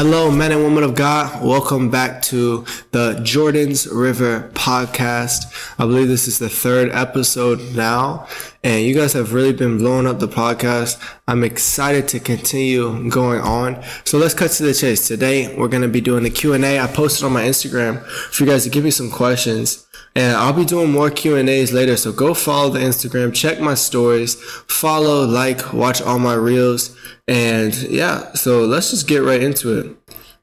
Hello, men and women of God. Welcome back to the Jordan's River podcast. I believe this is the third episode now, and you guys have really been blowing up the podcast. I'm excited to continue going on. So let's cut to the chase. Today, we're going to be doing the Q&A. I posted on my Instagram for you guys to give me some questions. And I'll be doing more Q&As later. So go follow the Instagram, check my stories, follow, like, watch all my reels. And yeah, so let's just get right into it.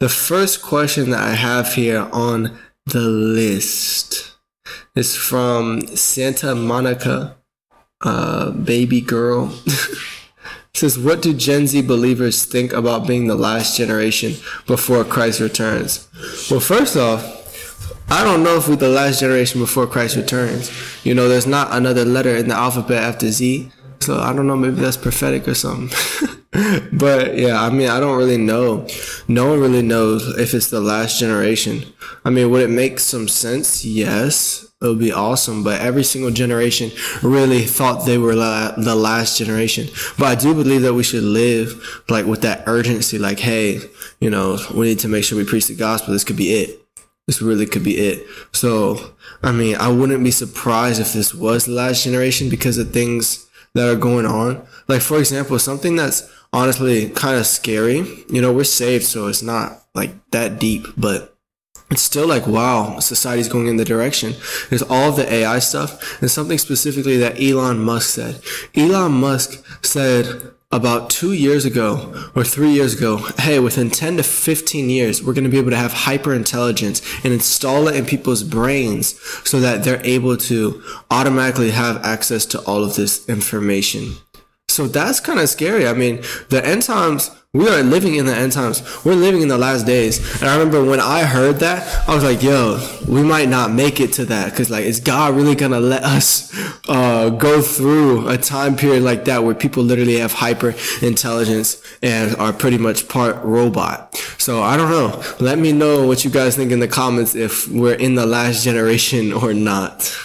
The first question that I have here on the list is from Santa Monica, uh, baby girl. says, what do Gen Z believers think about being the last generation before Christ returns? Well, first off, I don't know if we're the last generation before Christ returns. You know, there's not another letter in the alphabet after Z. So I don't know, maybe that's prophetic or something. but yeah, I mean, I don't really know. No one really knows if it's the last generation. I mean, would it make some sense? Yes, it would be awesome. But every single generation really thought they were la- the last generation. But I do believe that we should live like with that urgency, like, hey, you know, we need to make sure we preach the gospel. This could be it. This really could be it. So, I mean, I wouldn't be surprised if this was the last generation because of things that are going on. Like, for example, something that's honestly kind of scary. You know, we're saved, so it's not like that deep, but it's still like, wow, society's going in the direction. There's all the AI stuff and something specifically that Elon Musk said. Elon Musk said, about two years ago or three years ago, hey, within 10 to 15 years, we're going to be able to have hyper intelligence and install it in people's brains so that they're able to automatically have access to all of this information. So that's kind of scary. I mean, the end times, we are living in the end times. We're living in the last days. And I remember when I heard that, I was like, yo, we might not make it to that. Cause like, is God really going to let us, uh, go through a time period like that where people literally have hyper intelligence and are pretty much part robot? So I don't know. Let me know what you guys think in the comments if we're in the last generation or not.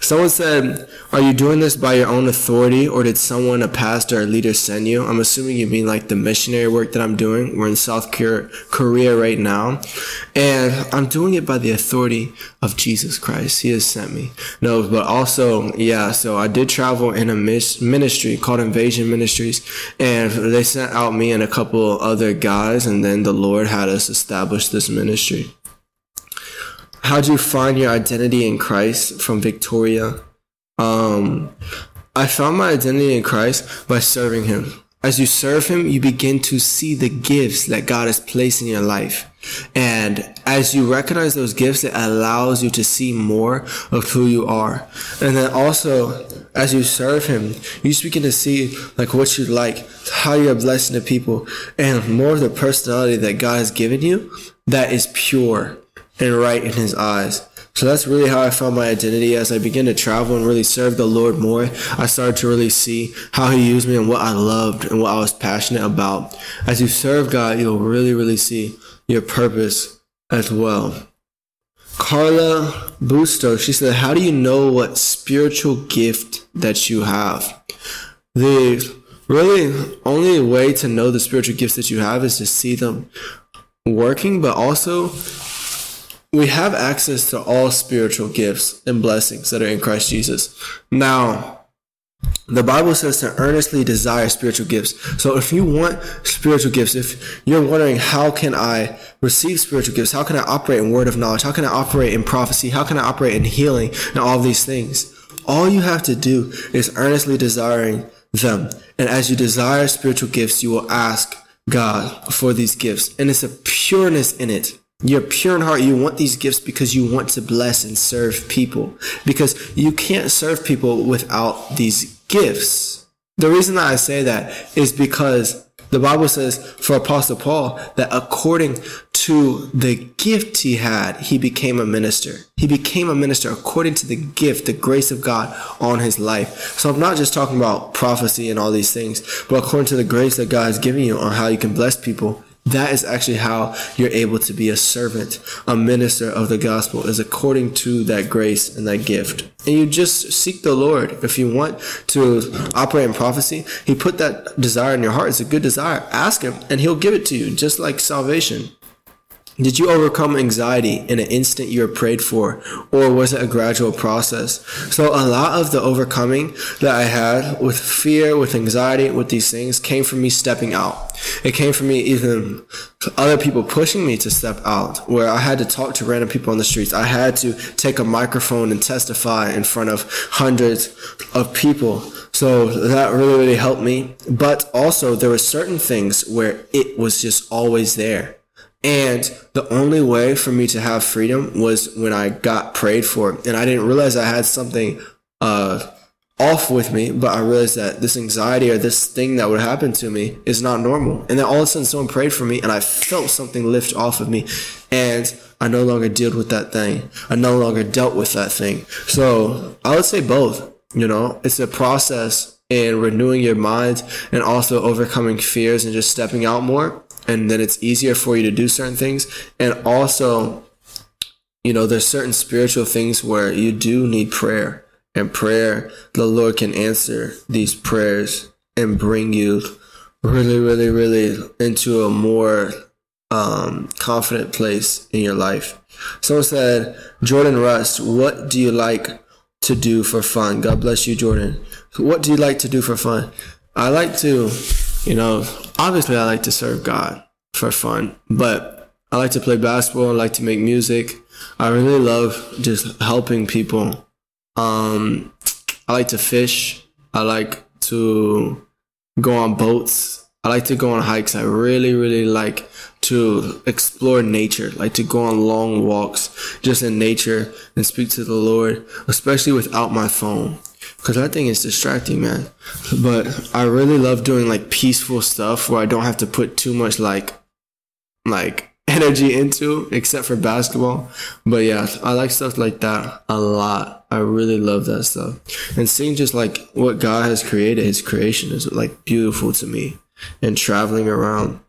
Someone said, Are you doing this by your own authority or did someone, a pastor or leader, send you? I'm assuming you mean like the missionary work that I'm doing. We're in South Korea right now. And I'm doing it by the authority of Jesus Christ. He has sent me. No, but also, yeah, so I did travel in a ministry called Invasion Ministries and they sent out me and a couple other guys and then the Lord had us establish this ministry. How'd you find your identity in Christ from Victoria? Um, I found my identity in Christ by serving Him. As you serve Him, you begin to see the gifts that God has placed in your life. And as you recognize those gifts, it allows you to see more of who you are. And then also, as you serve Him, you begin to see like what you like, how you're blessing the people, and more of the personality that God has given you that is pure and right in his eyes. So that's really how I found my identity as I began to travel and really serve the Lord more. I started to really see how he used me and what I loved and what I was passionate about. As you serve God, you'll really, really see your purpose as well. Carla Busto, she said, how do you know what spiritual gift that you have? The really only way to know the spiritual gifts that you have is to see them working, but also we have access to all spiritual gifts and blessings that are in Christ Jesus. Now, the Bible says to earnestly desire spiritual gifts. So if you want spiritual gifts, if you're wondering how can I receive spiritual gifts, how can I operate in word of knowledge, how can I operate in prophecy, how can I operate in healing and all these things, all you have to do is earnestly desiring them. And as you desire spiritual gifts, you will ask God for these gifts. And it's a pureness in it you're pure in heart. You want these gifts because you want to bless and serve people. Because you can't serve people without these gifts. The reason I say that is because the Bible says for Apostle Paul that according to the gift he had, he became a minister. He became a minister according to the gift, the grace of God on his life. So I'm not just talking about prophecy and all these things, but according to the grace that God has given you on how you can bless people that is actually how you're able to be a servant, a minister of the gospel, is according to that grace and that gift. And you just seek the Lord. If you want to operate in prophecy, He put that desire in your heart. It's a good desire. Ask Him, and He'll give it to you, just like salvation. Did you overcome anxiety in an instant you were prayed for, or was it a gradual process? So a lot of the overcoming that I had with fear, with anxiety, with these things came from me stepping out. It came from me even other people pushing me to step out, where I had to talk to random people on the streets. I had to take a microphone and testify in front of hundreds of people. So that really, really helped me. But also there were certain things where it was just always there and the only way for me to have freedom was when I got prayed for. And I didn't realize I had something uh, off with me, but I realized that this anxiety or this thing that would happen to me is not normal. And then all of a sudden someone prayed for me and I felt something lift off of me. And I no longer dealt with that thing. I no longer dealt with that thing. So I would say both. You know, it's a process in renewing your mind and also overcoming fears and just stepping out more and then it's easier for you to do certain things. And also, you know, there's certain spiritual things where you do need prayer. And prayer, the Lord can answer these prayers and bring you really, really, really into a more um, confident place in your life. Someone said, Jordan Rust, what do you like to do for fun? God bless you, Jordan. What do you like to do for fun? I like to, you know, obviously I like to serve God for fun, but I like to play basketball. I like to make music. I really love just helping people. Um, I like to fish. I like to go on boats. I like to go on hikes. I really, really like to explore nature, like to go on long walks just in nature and speak to the Lord, especially without my phone because that thing is distracting, man. But I really love doing like peaceful stuff where I don't have to put too much like like energy into except for basketball. But yeah, I like stuff like that a lot. I really love that stuff. And seeing just like what God has created, his creation is like beautiful to me. And traveling around.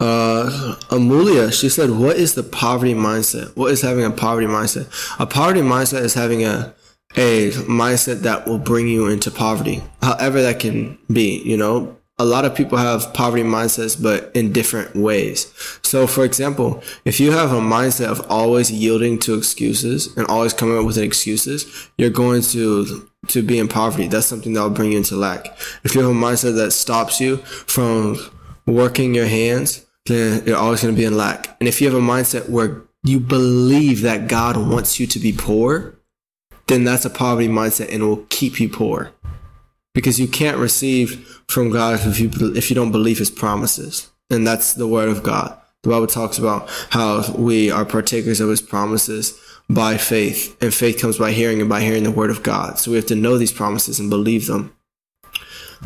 Uh, Amulia, she said, what is the poverty mindset? What is having a poverty mindset? A poverty mindset is having a a mindset that will bring you into poverty, however that can be, you know. A lot of people have poverty mindsets, but in different ways. So, for example, if you have a mindset of always yielding to excuses and always coming up with excuses, you're going to to be in poverty. That's something that will bring you into lack. If you have a mindset that stops you from working your hands, then you're always going to be in lack. And if you have a mindset where you believe that God wants you to be poor, then that's a poverty mindset and it will keep you poor. Because you can't receive from God if you, if you don't believe his promises. And that's the word of God. The Bible talks about how we are partakers of his promises by faith. And faith comes by hearing and by hearing the word of God. So we have to know these promises and believe them.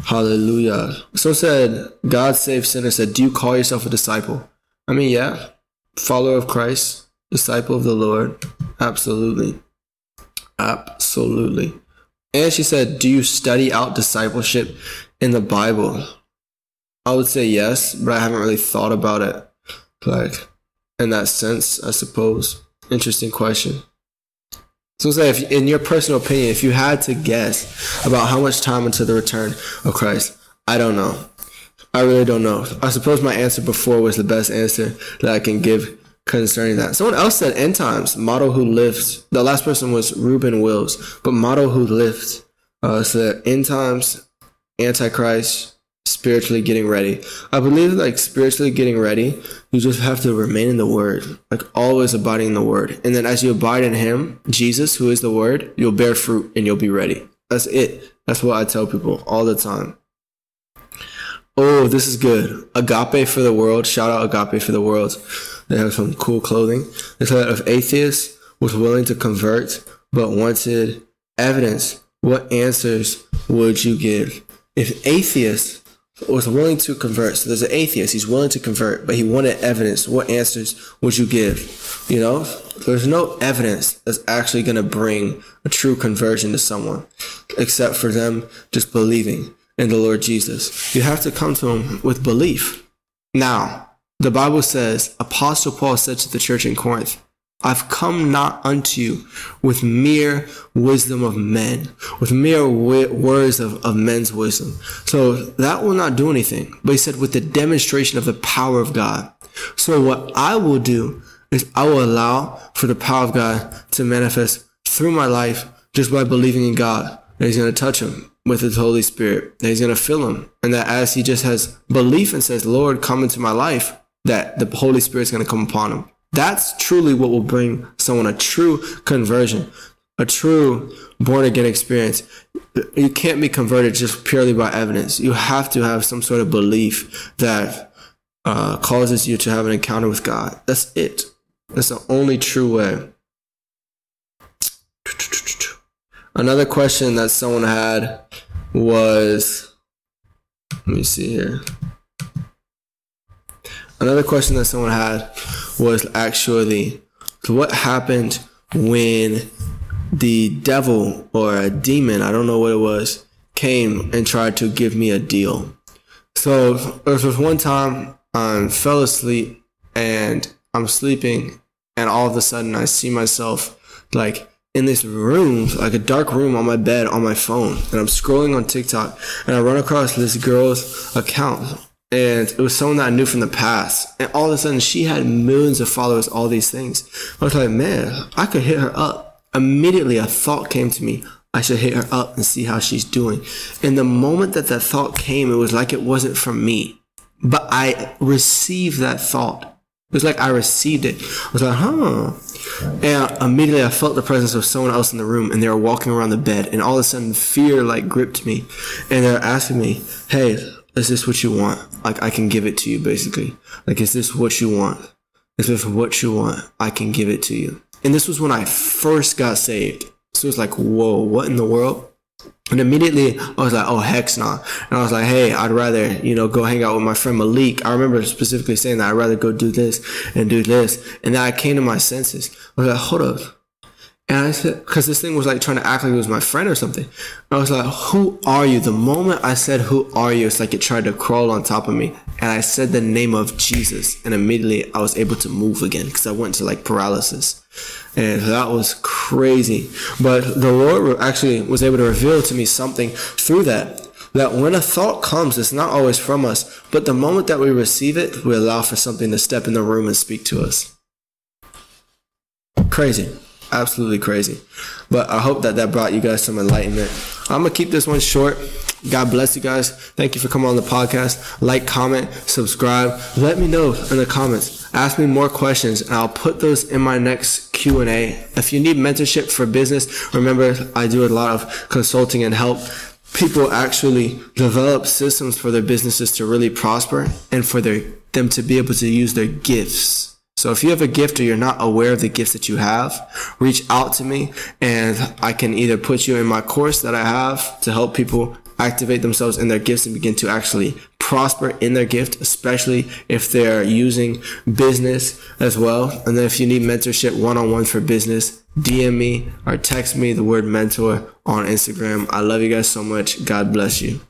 Hallelujah. So said, God saved sinners said, do you call yourself a disciple? I mean, yeah. Follower of Christ, disciple of the Lord. Absolutely. Absolutely. And she said, Do you study out discipleship in the Bible? I would say yes, but I haven't really thought about it like in that sense, I suppose. Interesting question. So say if in your personal opinion, if you had to guess about how much time until the return of Christ, I don't know. I really don't know. I suppose my answer before was the best answer that I can give concerning that. Someone else said end times, model who lived. The last person was Ruben Wills, but model who lived uh, said end times, antichrist, spiritually getting ready. I believe like spiritually getting ready, you just have to remain in the word, like always abiding in the word. And then as you abide in him, Jesus, who is the word, you'll bear fruit and you'll be ready. That's it. That's what I tell people all the time. Oh, this is good. Agape for the world. Shout out Agape for the world. They have some cool clothing. They said if atheists was willing to convert but wanted evidence, what answers would you give? If atheists was willing to convert, so there's an atheist, he's willing to convert, but he wanted evidence, what answers would you give? You know, there's no evidence that's actually going to bring a true conversion to someone, except for them just believing in the Lord Jesus. You have to come to him with belief. Now, the Bible says, Apostle Paul said to the church in Corinth, I've come not unto you with mere wisdom of men, with mere words of, of men's wisdom. So that will not do anything. But he said, with the demonstration of the power of God. So what I will do is I will allow for the power of God to manifest through my life just by believing in God that he's going to touch him with his Holy Spirit, that he's going to fill him. And that as he just has belief and says, Lord, come into my life, that the Holy Spirit's going to come upon them. That's truly what will bring someone a true conversion, a true born again experience. You can't be converted just purely by evidence. You have to have some sort of belief that uh, causes you to have an encounter with God. That's it. That's the only true way. Another question that someone had was let me see here. Another question that someone had was actually what happened when the devil or a demon, I don't know what it was, came and tried to give me a deal. So there was one time I fell asleep and I'm sleeping and all of a sudden I see myself like in this room, like a dark room on my bed on my phone. And I'm scrolling on TikTok and I run across this girl's account. And it was someone that I knew from the past. And all of a sudden she had millions of followers, all these things. I was like, man, I could hit her up. Immediately a thought came to me. I should hit her up and see how she's doing. And the moment that that thought came, it was like it wasn't from me. But I received that thought. It was like I received it. I was like, huh. And immediately I felt the presence of someone else in the room and they were walking around the bed and all of a sudden fear like gripped me and they're asking me, Hey, is this what you want? Like I can give it to you basically. Like, is this what you want? Is this what you want? I can give it to you. And this was when I first got saved. So it was like, whoa, what in the world? And immediately I was like, oh, heck nah. And I was like, hey, I'd rather, you know, go hang out with my friend Malik. I remember specifically saying that I'd rather go do this and do this. And then I came to my senses. I was like, hold up. And I said, because this thing was like trying to act like it was my friend or something. I was like, who are you? The moment I said, who are you? It's like it tried to crawl on top of me. And I said the name of Jesus. And immediately I was able to move again because I went to like paralysis. And that was crazy. But the Lord actually was able to reveal to me something through that. That when a thought comes, it's not always from us. But the moment that we receive it, we allow for something to step in the room and speak to us. Crazy absolutely crazy. But I hope that that brought you guys some enlightenment. I'm gonna keep this one short. God bless you guys. Thank you for coming on the podcast. Like, comment, subscribe. Let me know in the comments. Ask me more questions and I'll put those in my next Q&A. If you need mentorship for business, remember I do a lot of consulting and help people actually develop systems for their businesses to really prosper and for their them to be able to use their gifts so if you have a gift or you're not aware of the gifts that you have, reach out to me and I can either put you in my course that I have to help people activate themselves in their gifts and begin to actually prosper in their gift, especially if they're using business as well. And then if you need mentorship one on one for business, DM me or text me the word mentor on Instagram. I love you guys so much. God bless you.